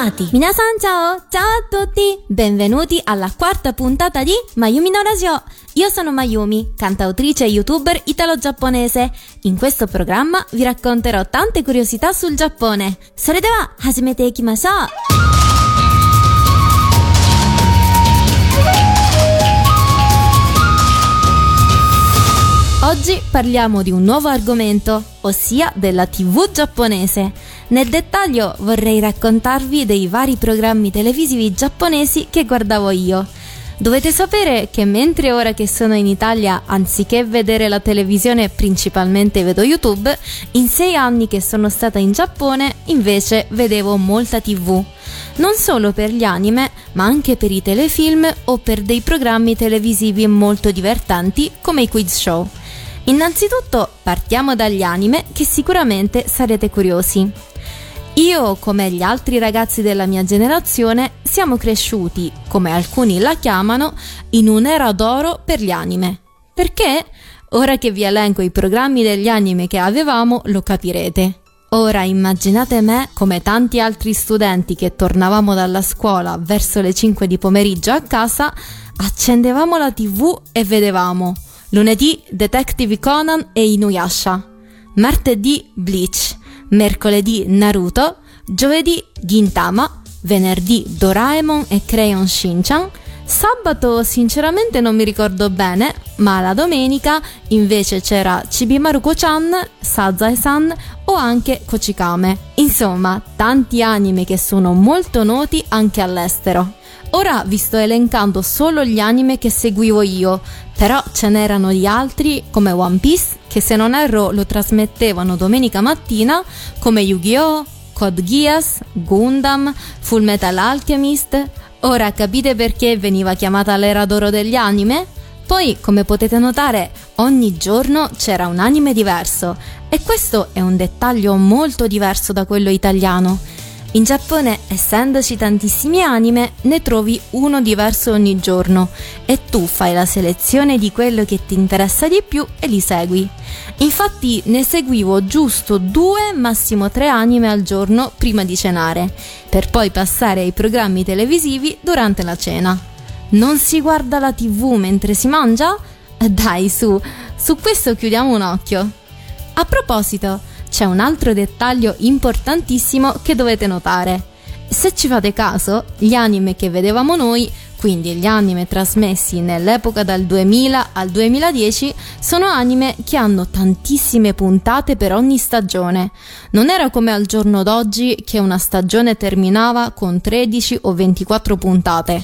Radio Animati. Minasan ciao, ciao a tutti, benvenuti alla quarta puntata di Mayumi no Radio. Io sono Mayumi, cantautrice e youtuber italo-giapponese. In questo programma vi racconterò tante curiosità sul Giappone. それでは始めていきましょう。 Oggi parliamo di un nuovo argomento, ossia della TV giapponese. Nel dettaglio vorrei raccontarvi dei vari programmi televisivi giapponesi che guardavo io. Dovete sapere che mentre ora che sono in Italia, anziché vedere la televisione principalmente vedo YouTube, in sei anni che sono stata in Giappone invece vedevo molta TV. Non solo per gli anime, ma anche per i telefilm o per dei programmi televisivi molto divertenti come i quiz show. Innanzitutto partiamo dagli anime che sicuramente sarete curiosi. Io, come gli altri ragazzi della mia generazione, siamo cresciuti, come alcuni la chiamano, in un'era d'oro per gli anime. Perché? Ora che vi elenco i programmi degli anime che avevamo, lo capirete. Ora immaginate me come tanti altri studenti che tornavamo dalla scuola verso le 5 di pomeriggio a casa, accendevamo la tv e vedevamo lunedì Detective Conan e Inuyasha, martedì Bleach, mercoledì Naruto, giovedì Gintama, venerdì Doraemon e Crayon Shinchan, sabato sinceramente non mi ricordo bene, ma la domenica invece c'era Chibimaruko-chan, Sazae-san o anche Kochikame. Insomma, tanti anime che sono molto noti anche all'estero. Ora vi sto elencando solo gli anime che seguivo io, però ce n'erano di altri come One Piece, che se non erro lo trasmettevano domenica mattina, come Yu-Gi-Oh!, Code Geass, Gundam, Full Metal Alchemist. Ora capite perché veniva chiamata l'era d'oro degli anime? Poi, come potete notare, ogni giorno c'era un anime diverso e questo è un dettaglio molto diverso da quello italiano. In Giappone, essendoci tantissimi anime, ne trovi uno diverso ogni giorno e tu fai la selezione di quello che ti interessa di più e li segui. Infatti ne seguivo giusto due, massimo tre anime al giorno prima di cenare, per poi passare ai programmi televisivi durante la cena. Non si guarda la tv mentre si mangia? Dai, su, su questo chiudiamo un occhio. A proposito, c'è un altro dettaglio importantissimo che dovete notare. Se ci fate caso, gli anime che vedevamo noi, quindi gli anime trasmessi nell'epoca dal 2000 al 2010, sono anime che hanno tantissime puntate per ogni stagione. Non era come al giorno d'oggi che una stagione terminava con 13 o 24 puntate.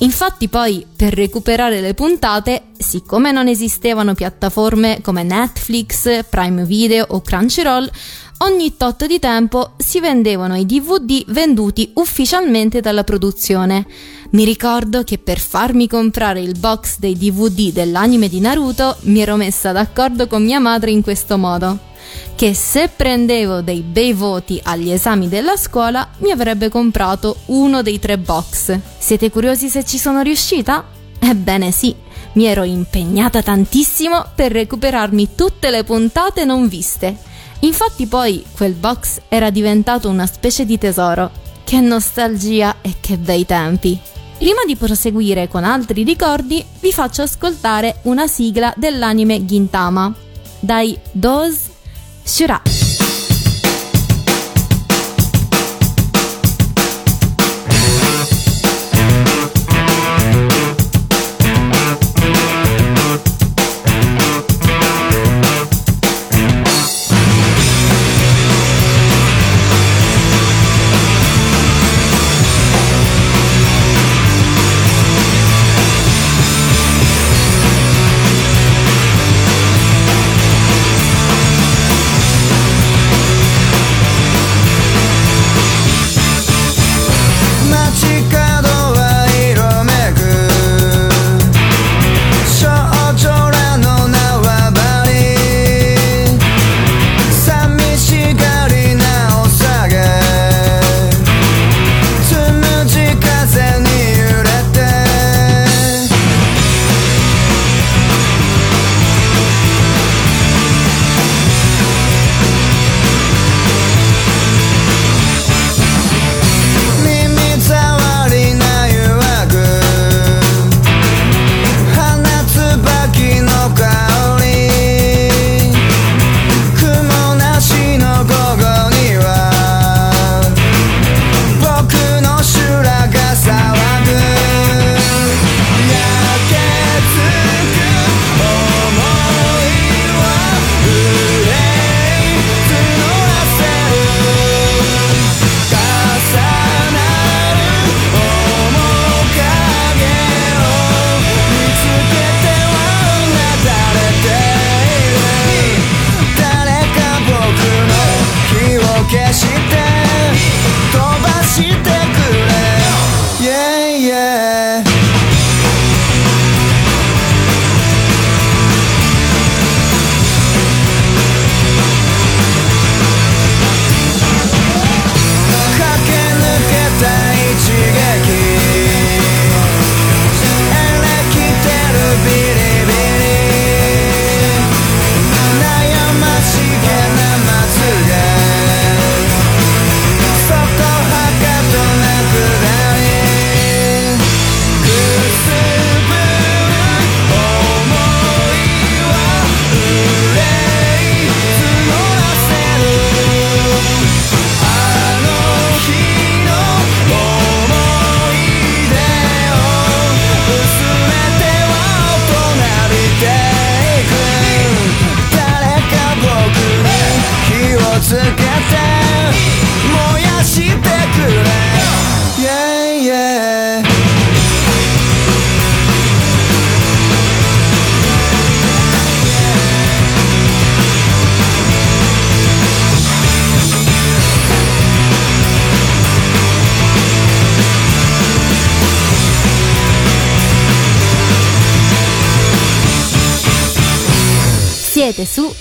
Infatti poi per recuperare le puntate, siccome non esistevano piattaforme come Netflix, Prime Video o Crunchyroll, ogni tot di tempo si vendevano i DVD venduti ufficialmente dalla produzione. Mi ricordo che per farmi comprare il box dei DVD dell'anime di Naruto mi ero messa d'accordo con mia madre in questo modo che se prendevo dei bei voti agli esami della scuola mi avrebbe comprato uno dei tre box. Siete curiosi se ci sono riuscita? Ebbene sì, mi ero impegnata tantissimo per recuperarmi tutte le puntate non viste. Infatti poi quel box era diventato una specie di tesoro. Che nostalgia e che bei tempi. Prima di proseguire con altri ricordi, vi faccio ascoltare una sigla dell'anime Gintama. Dai Doz シュラ。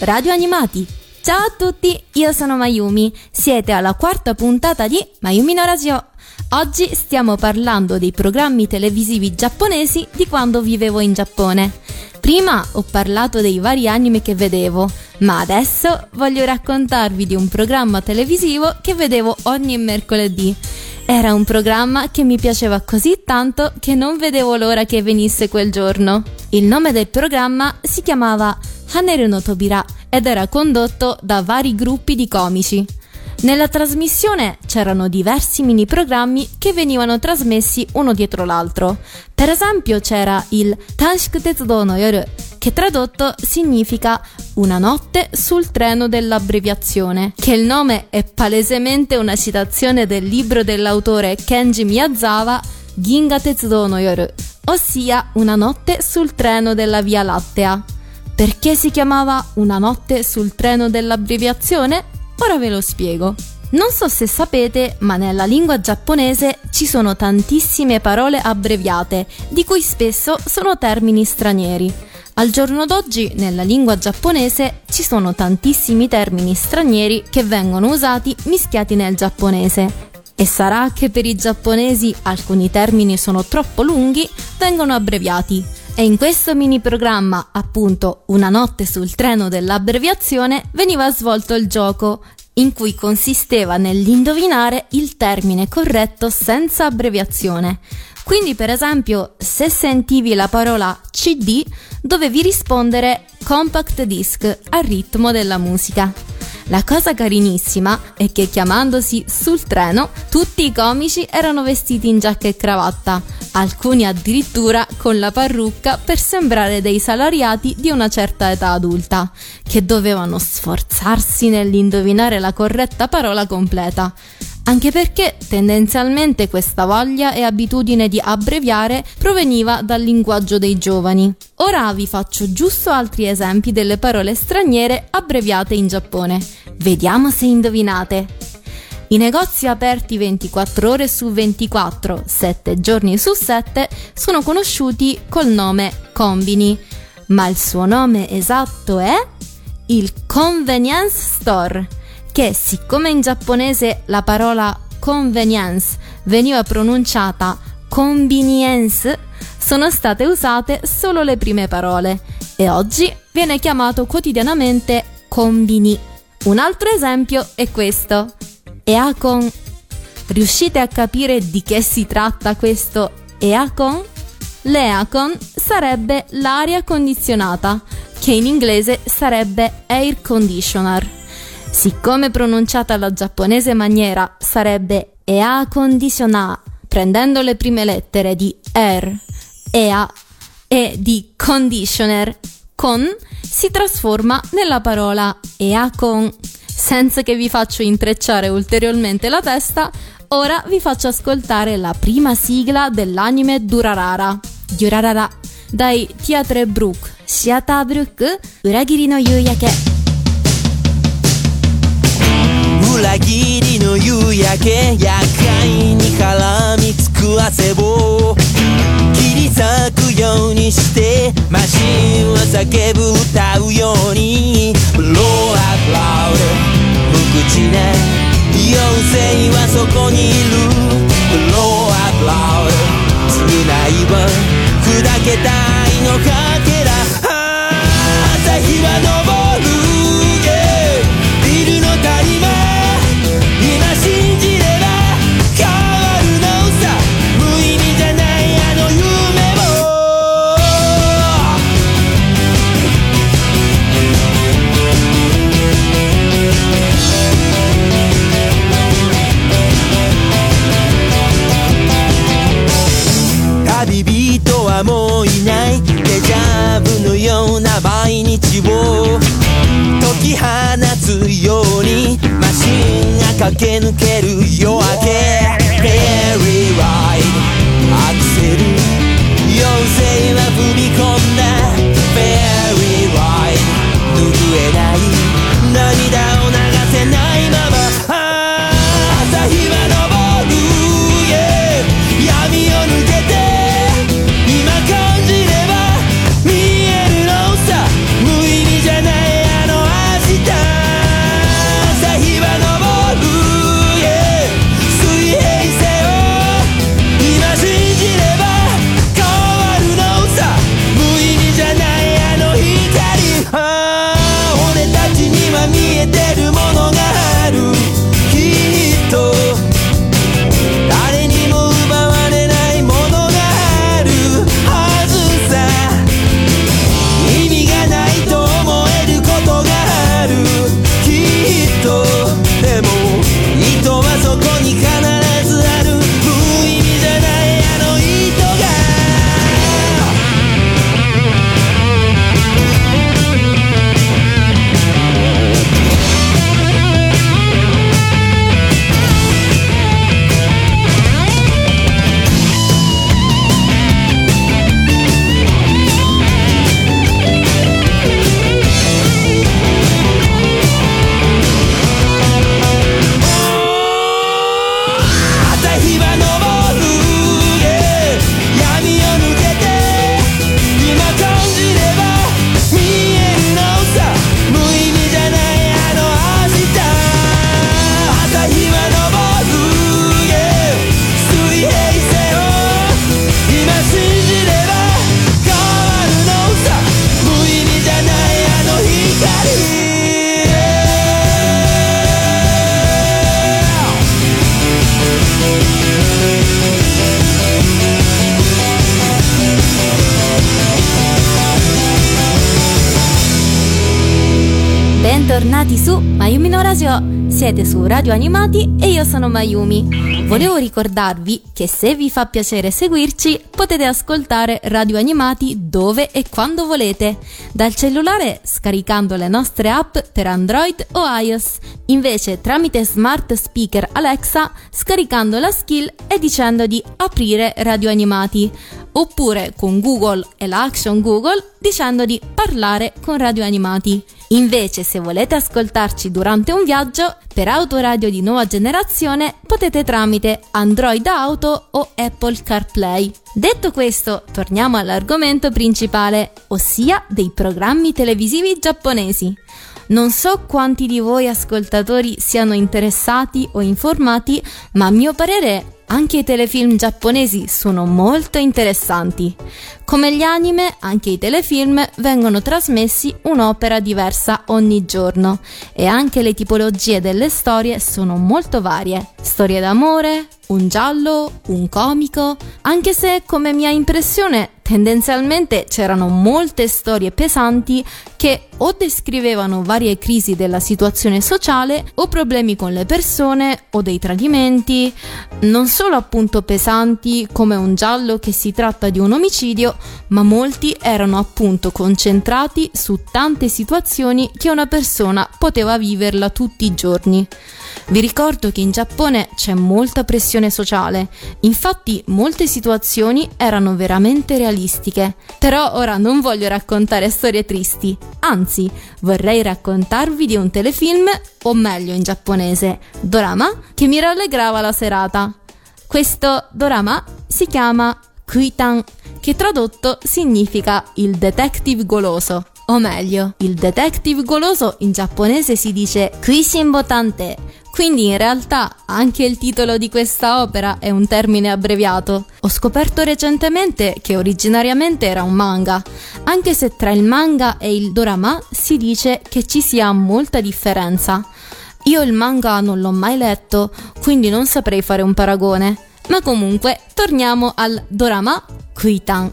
Radio Animati. Ciao a tutti, io sono Mayumi. Siete alla quarta puntata di Mayumi no Radio. Oggi stiamo parlando dei programmi televisivi giapponesi di quando vivevo in Giappone. Prima ho parlato dei vari anime che vedevo, ma adesso voglio raccontarvi di un programma televisivo che vedevo ogni mercoledì. Era un programma che mi piaceva così tanto che non vedevo l'ora che venisse quel giorno. Il nome del programma si chiamava Haneru no Tobira ed era condotto da vari gruppi di comici. Nella trasmissione c'erano diversi mini programmi che venivano trasmessi uno dietro l'altro. Per esempio c'era il Tanshiku Tetsudo no Yoru, che tradotto significa una notte sul treno dell'abbreviazione, che il nome è palesemente una citazione del libro dell'autore Kenji Miyazawa Ginga Tetsudo no Yoru, ossia una notte sul treno della Via Lattea. Perché si chiamava Una notte sul treno dell'abbreviazione? Ora ve lo spiego. Non so se sapete, ma nella lingua giapponese ci sono tantissime parole abbreviate, di cui spesso sono termini stranieri. Al giorno d'oggi nella lingua giapponese ci sono tantissimi termini stranieri che vengono usati mischiati nel giapponese. E sarà che per i giapponesi alcuni termini sono troppo lunghi, vengono abbreviati. E in questo mini programma, appunto Una notte sul treno dell'abbreviazione, veniva svolto il gioco, in cui consisteva nell'indovinare il termine corretto senza abbreviazione. Quindi, per esempio, se sentivi la parola CD, dovevi rispondere compact disc al ritmo della musica. La cosa carinissima è che chiamandosi sul treno, tutti i comici erano vestiti in giacca e cravatta, alcuni addirittura con la parrucca per sembrare dei salariati di una certa età adulta, che dovevano sforzarsi nell'indovinare la corretta parola completa. Anche perché tendenzialmente questa voglia e abitudine di abbreviare proveniva dal linguaggio dei giovani. Ora vi faccio giusto altri esempi delle parole straniere abbreviate in Giappone. Vediamo se indovinate. I negozi aperti 24 ore su 24, 7 giorni su 7, sono conosciuti col nome Combini, ma il suo nome esatto è il Convenience Store, che siccome in giapponese la parola convenience veniva pronunciata convenience, sono state usate solo le prime parole e oggi viene chiamato quotidianamente combini. Un altro esempio è questo. Eacon. Riuscite a capire di che si tratta questo Eacon? L'Eacon sarebbe l'aria condizionata, che in inglese sarebbe air conditioner. Siccome pronunciata alla giapponese maniera sarebbe Ea conditiona, prendendo le prime lettere di air, Ea e di conditioner, con, si trasforma nella parola Eacon. Senza che vi faccio intrecciare ulteriormente la testa, ora vi faccio ascoltare la prima sigla dell'anime Durarara, Durarara, dai Theatre Brook, Shiata Brook, Uragiri no Yuyake. 裏切りの夕焼け厄介に絡みつく汗を。切り裂くようにしてマシンは叫ぶ歌うように。Blow up loud 無口な妖精はそこにいる。Blow up loud 償いは砕けた愛のかけら。朝日は昇る。け抜ける Bentornati su Mayumi no Radio. Siete su Radio Animati e io sono Mayumi. Volevo ricordarvi che se vi fa piacere seguirci potete ascoltare Radio Animati dove e quando volete, dal cellulare scaricando le nostre app per Android o iOS, invece tramite smart speaker Alexa scaricando la skill e dicendo di aprire Radio Animati, oppure con Google e l'action Google dicendo di parlare con Radio Animati. Invece, se volete ascoltarci durante un viaggio, per autoradio di nuova generazione potete tramite Android Auto o Apple CarPlay. Detto questo, torniamo all'argomento principale, ossia dei programmi televisivi giapponesi. Non so quanti di voi ascoltatori siano interessati o informati, ma a mio parere anche i telefilm giapponesi sono molto interessanti. Come gli anime, anche i telefilm vengono trasmessi un'opera diversa ogni giorno e anche le tipologie delle storie sono molto varie. Storie d'amore, un giallo, un comico, anche se come mia impressione tendenzialmente c'erano molte storie pesanti che o descrivevano varie crisi della situazione sociale o problemi con le persone o dei tradimenti, non solo appunto pesanti come un giallo che si tratta di un omicidio, ma molti erano appunto concentrati su tante situazioni che una persona poteva viverla tutti i giorni. Vi ricordo che in Giappone c'è molta pressione sociale, infatti molte situazioni erano veramente realistiche. Però ora non voglio raccontare storie tristi, anzi vorrei raccontarvi di un telefilm, o meglio in giapponese, dorama, che mi rallegrava la serata. Questo dorama si chiama Kuitan, che tradotto significa il detective goloso. O meglio, il detective goloso in giapponese si dice Kuishin Botante, quindi in realtà anche il titolo di questa opera è un termine abbreviato. Ho scoperto recentemente che originariamente era un manga, anche se tra il manga e il dorama si dice che ci sia molta differenza. Io il manga non l'ho mai letto, quindi non saprei fare un paragone. Ma comunque, torniamo al dorama Kuitan.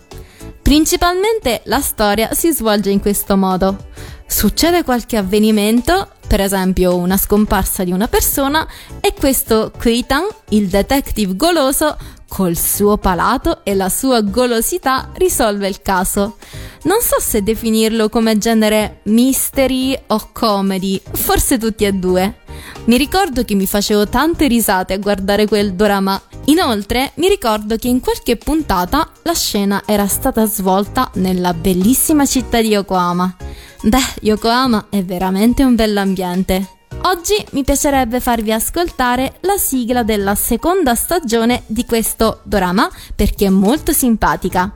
Principalmente la storia si svolge in questo modo. Succede qualche avvenimento, per esempio una scomparsa di una persona, e questo Kuitan, il detective goloso, col suo palato e la sua golosità risolve il caso. Non so se definirlo come genere mystery o comedy, forse tutti e due. Mi ricordo che mi facevo tante risate a guardare quel dorama. Inoltre mi ricordo che in qualche puntata la scena era stata svolta nella bellissima città di Yokohama. Beh, Yokohama è veramente un bell'ambiente. Oggi mi piacerebbe farvi ascoltare la sigla della seconda stagione di questo dorama perché è molto simpatica.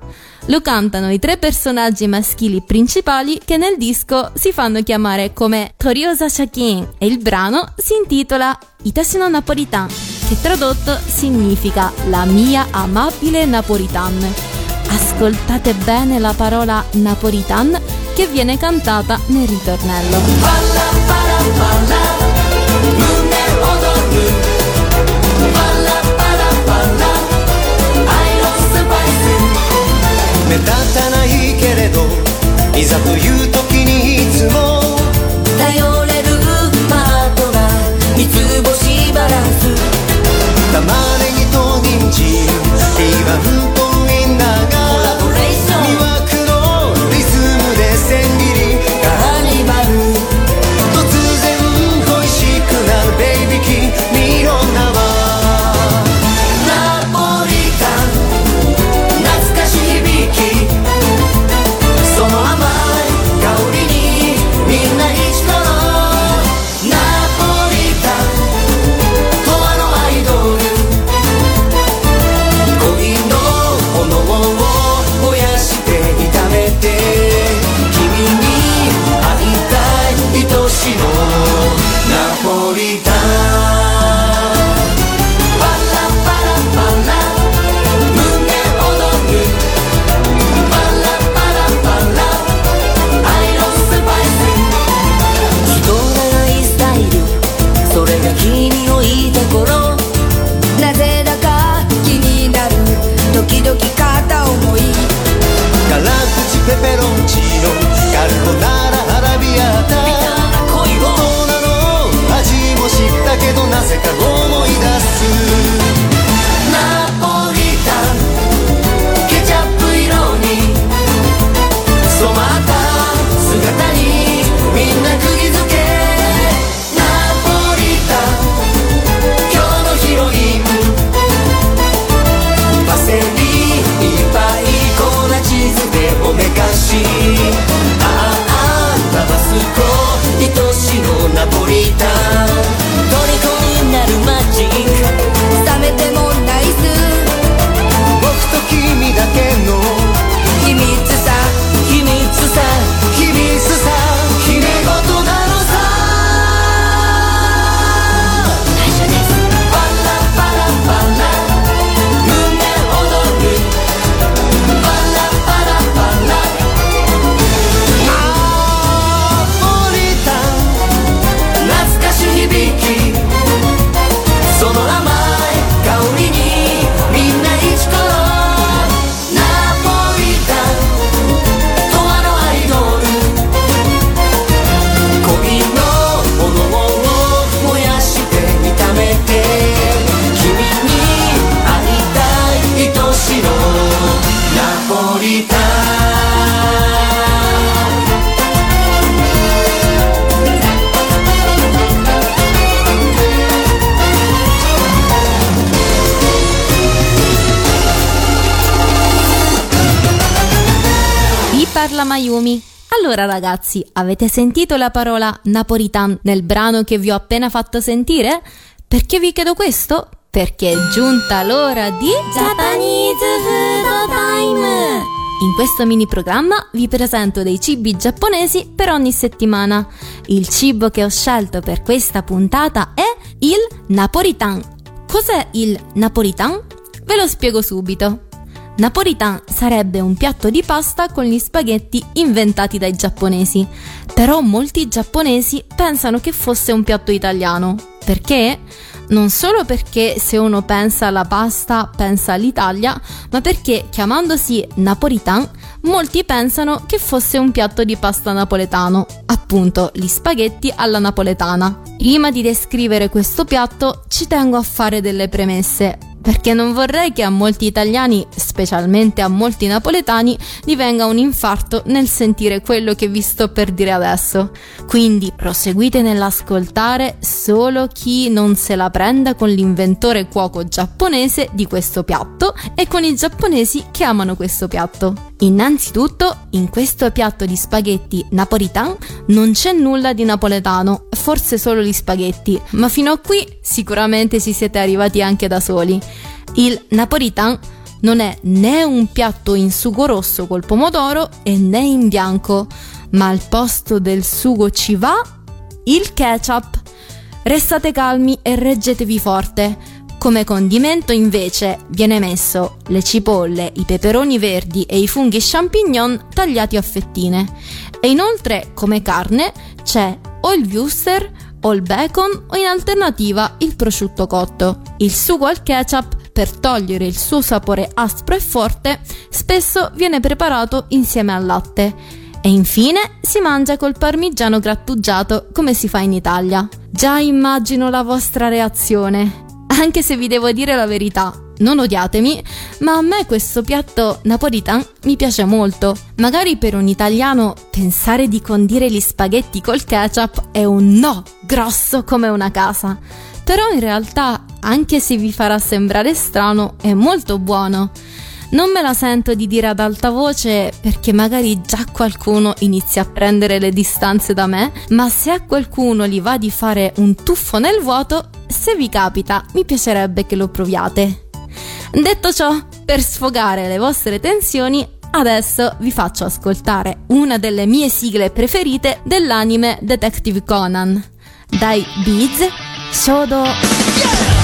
Lo cantano i tre personaggi maschili principali che nel disco si fanno chiamare come Toriosa Shakin e il brano si intitola Itashino Napolitan, che tradotto significa la mia amabile Napolitan. Ascoltate bene la parola Napolitan che viene cantata nel ritornello. Balla, balla, balla, 立たないけれどいざという時にいつも頼れるパートナー三つ星バランス。玉ねぎ parla Mayumi. Allora ragazzi, avete sentito la parola Napolitan nel brano che vi ho appena fatto sentire? Perché vi chiedo questo? Perché è giunta l'ora di Japanese Food Time! In questo mini programma vi presento dei cibi giapponesi per ogni settimana. Il cibo che ho scelto per questa puntata è il Napolitan. Cos'è il Napolitan? Ve lo spiego subito. Napolitan sarebbe un piatto di pasta con gli spaghetti inventati dai giapponesi, però molti giapponesi pensano che fosse un piatto italiano. Perché? Non solo perché se uno pensa alla pasta pensa all'Italia, ma perché chiamandosi Napolitan molti pensano che fosse un piatto di pasta napoletano, appunto gli spaghetti alla napoletana. Prima di descrivere questo piatto ci tengo a fare delle premesse, perché non vorrei che a molti italiani, specialmente a molti napoletani, divenga un infarto nel sentire quello che vi sto per dire adesso. Quindi proseguite nell'ascoltare solo chi non se la prenda con l'inventore cuoco giapponese di questo piatto e con i giapponesi che amano questo piatto. Innanzitutto, in questo piatto di spaghetti napolitan non c'è nulla di napoletano, forse solo gli spaghetti, ma fino a qui sicuramente ci siete arrivati anche da soli. Il napolitan non è né un piatto in sugo rosso col pomodoro e né in bianco, ma al posto del sugo ci va il ketchup. Restate calmi e reggetevi forte come condimento invece viene messo le cipolle, i peperoni verdi e i funghi champignon tagliati a fettine. E inoltre come carne c'è o il wuster o il bacon o in alternativa il prosciutto cotto. Il sugo al ketchup per togliere il suo sapore aspro e forte spesso viene preparato insieme al latte. E infine si mangia col parmigiano grattugiato come si fa in Italia. Già immagino la vostra reazione anche se vi devo dire la verità. Non odiatemi, ma a me questo piatto napolitan mi piace molto. Magari per un italiano pensare di condire gli spaghetti col ketchup è un no grosso come una casa. Però in realtà, anche se vi farà sembrare strano, è molto buono. Non me la sento di dire ad alta voce perché magari già qualcuno inizia a prendere le distanze da me, ma se a qualcuno gli va di fare un tuffo nel vuoto, se vi capita, mi piacerebbe che lo proviate. Detto ciò, per sfogare le vostre tensioni, adesso vi faccio ascoltare una delle mie sigle preferite dell'anime Detective Conan. Dai Beats, Shodo... Yeah!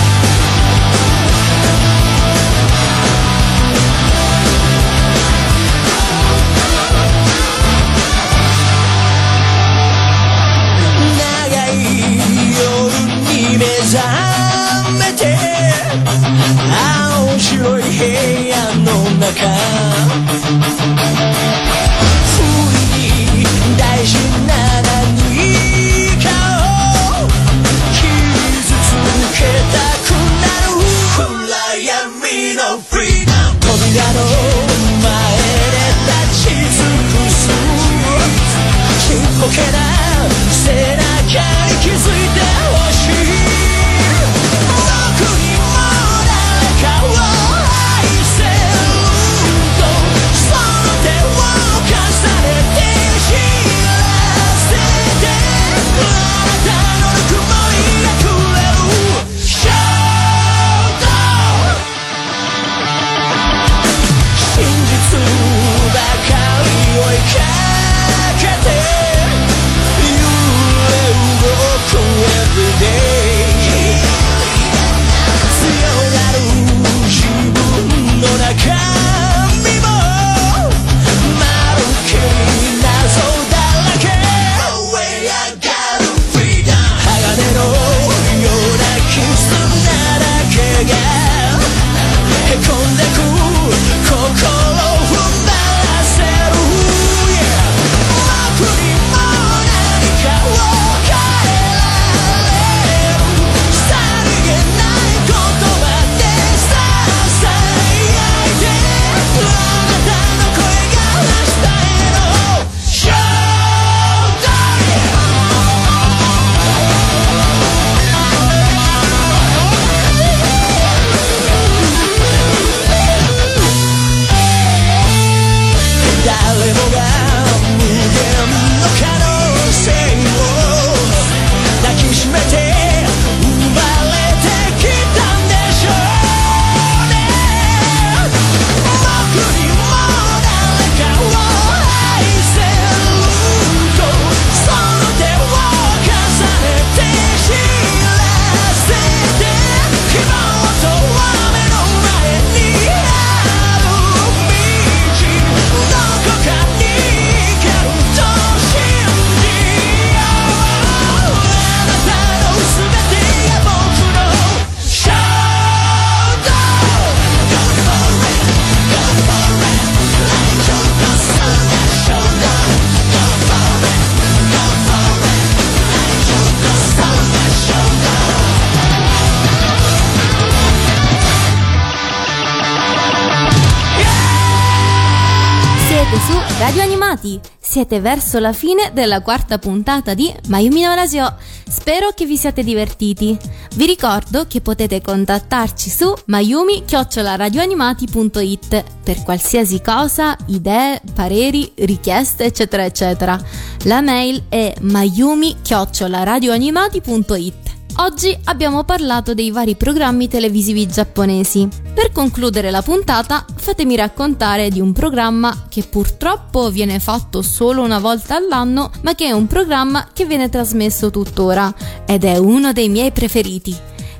Animati! Siete verso la fine della quarta puntata di Mayumi no Radio. Spero che vi siate divertiti. Vi ricordo che potete contattarci su mayumi-radioanimati.it per qualsiasi cosa, idee, pareri, richieste, eccetera, eccetera. La mail è mayumi-radioanimati.it. Oggi abbiamo parlato dei vari programmi televisivi giapponesi. Per concludere la puntata, fatemi raccontare di un programma che purtroppo viene fatto solo una volta all'anno, ma che è un programma che viene trasmesso tuttora ed è uno dei miei preferiti.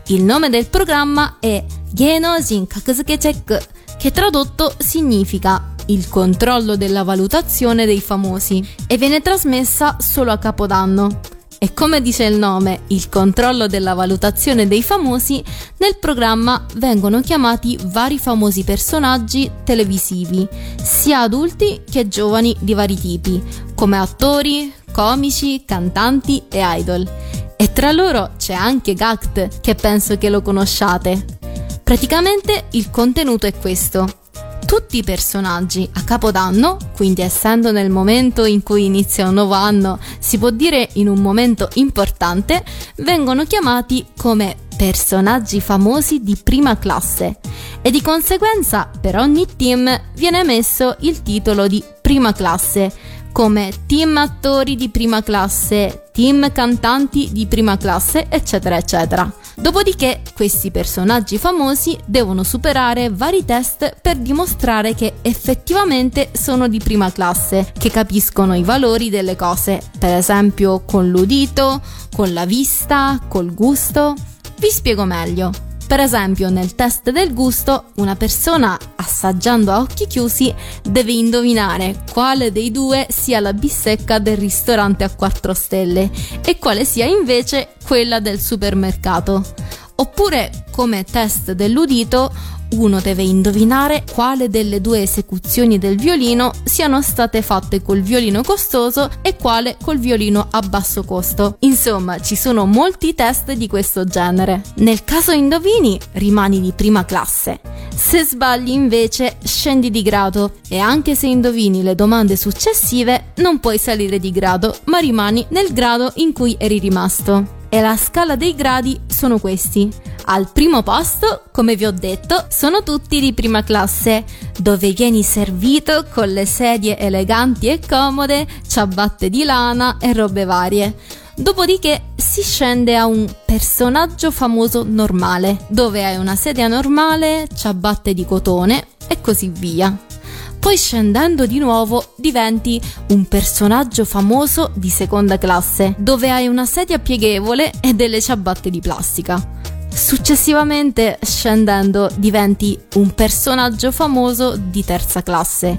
Il nome del programma è Genojin Kakuzuke Check, che tradotto significa il controllo della valutazione dei famosi e viene trasmessa solo a Capodanno. E come dice il nome, il controllo della valutazione dei famosi, nel programma vengono chiamati vari famosi personaggi televisivi, sia adulti che giovani di vari tipi, come attori, comici, cantanti e idol. E tra loro c'è anche Gact, che penso che lo conosciate. Praticamente il contenuto è questo tutti i personaggi a Capodanno, quindi essendo nel momento in cui inizia un nuovo anno, si può dire in un momento importante, vengono chiamati come personaggi famosi di prima classe. E di conseguenza per ogni team viene messo il titolo di prima classe come team attori di prima classe, team cantanti di prima classe, eccetera, eccetera. Dopodiché questi personaggi famosi devono superare vari test per dimostrare che effettivamente sono di prima classe, che capiscono i valori delle cose, per esempio con l'udito, con la vista, col gusto. Vi spiego meglio. Per esempio, nel test del gusto, una persona assaggiando a occhi chiusi deve indovinare quale dei due sia la bistecca del ristorante a 4 stelle e quale sia invece quella del supermercato. Oppure, come test dell'udito, uno deve indovinare quale delle due esecuzioni del violino siano state fatte col violino costoso e quale col violino a basso costo. Insomma, ci sono molti test di questo genere. Nel caso indovini, rimani di prima classe. Se sbagli invece, scendi di grado e anche se indovini le domande successive, non puoi salire di grado, ma rimani nel grado in cui eri rimasto. E la scala dei gradi sono questi. Al primo posto, come vi ho detto, sono tutti di prima classe, dove vieni servito con le sedie eleganti e comode, ciabatte di lana e robe varie. Dopodiché si scende a un personaggio famoso normale, dove hai una sedia normale, ciabatte di cotone e così via. Poi scendendo di nuovo diventi un personaggio famoso di seconda classe, dove hai una sedia pieghevole e delle ciabatte di plastica. Successivamente, scendendo, diventi un personaggio famoso di terza classe,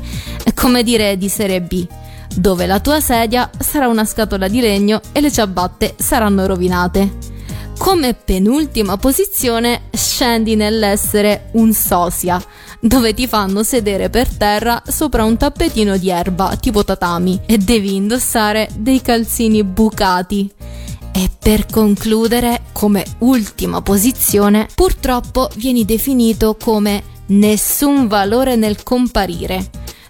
come dire di serie B, dove la tua sedia sarà una scatola di legno e le ciabatte saranno rovinate. Come penultima posizione scendi nell'essere un sosia, dove ti fanno sedere per terra sopra un tappetino di erba tipo tatami e devi indossare dei calzini bucati. E per concludere, come ultima posizione, purtroppo vieni definito come nessun valore nel comparire,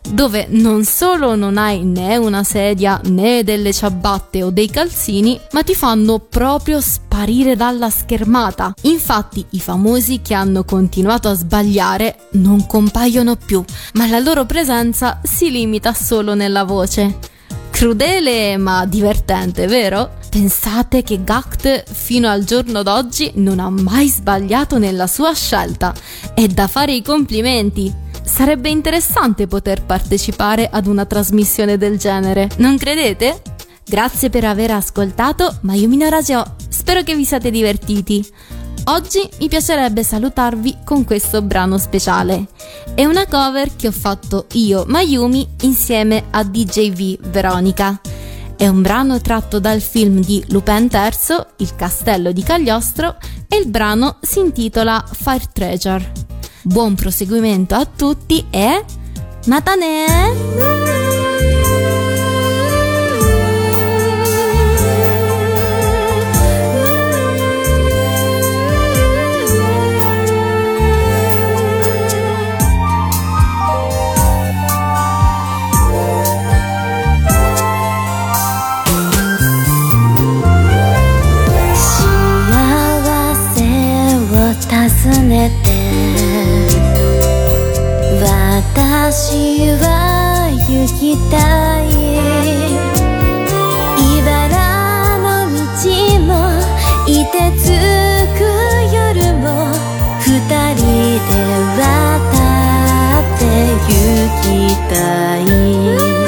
dove non solo non hai né una sedia né delle ciabatte o dei calzini, ma ti fanno proprio sparire dalla schermata. Infatti i famosi che hanno continuato a sbagliare non compaiono più, ma la loro presenza si limita solo nella voce. Crudele ma divertente, vero? Pensate che Gact fino al giorno d'oggi non ha mai sbagliato nella sua scelta. È da fare i complimenti. Sarebbe interessante poter partecipare ad una trasmissione del genere, non credete? Grazie per aver ascoltato Mayumino Radio. Spero che vi siate divertiti. Oggi mi piacerebbe salutarvi con questo brano speciale. È una cover che ho fatto io, Mayumi, insieme a DJV Veronica. È un brano tratto dal film di Lupin III, Il castello di Cagliostro, e il brano si intitola Fire Treasure. Buon proseguimento a tutti e... Matane! 私は行きたい。茨の道も凍てつく夜も二人で渡って行きたい。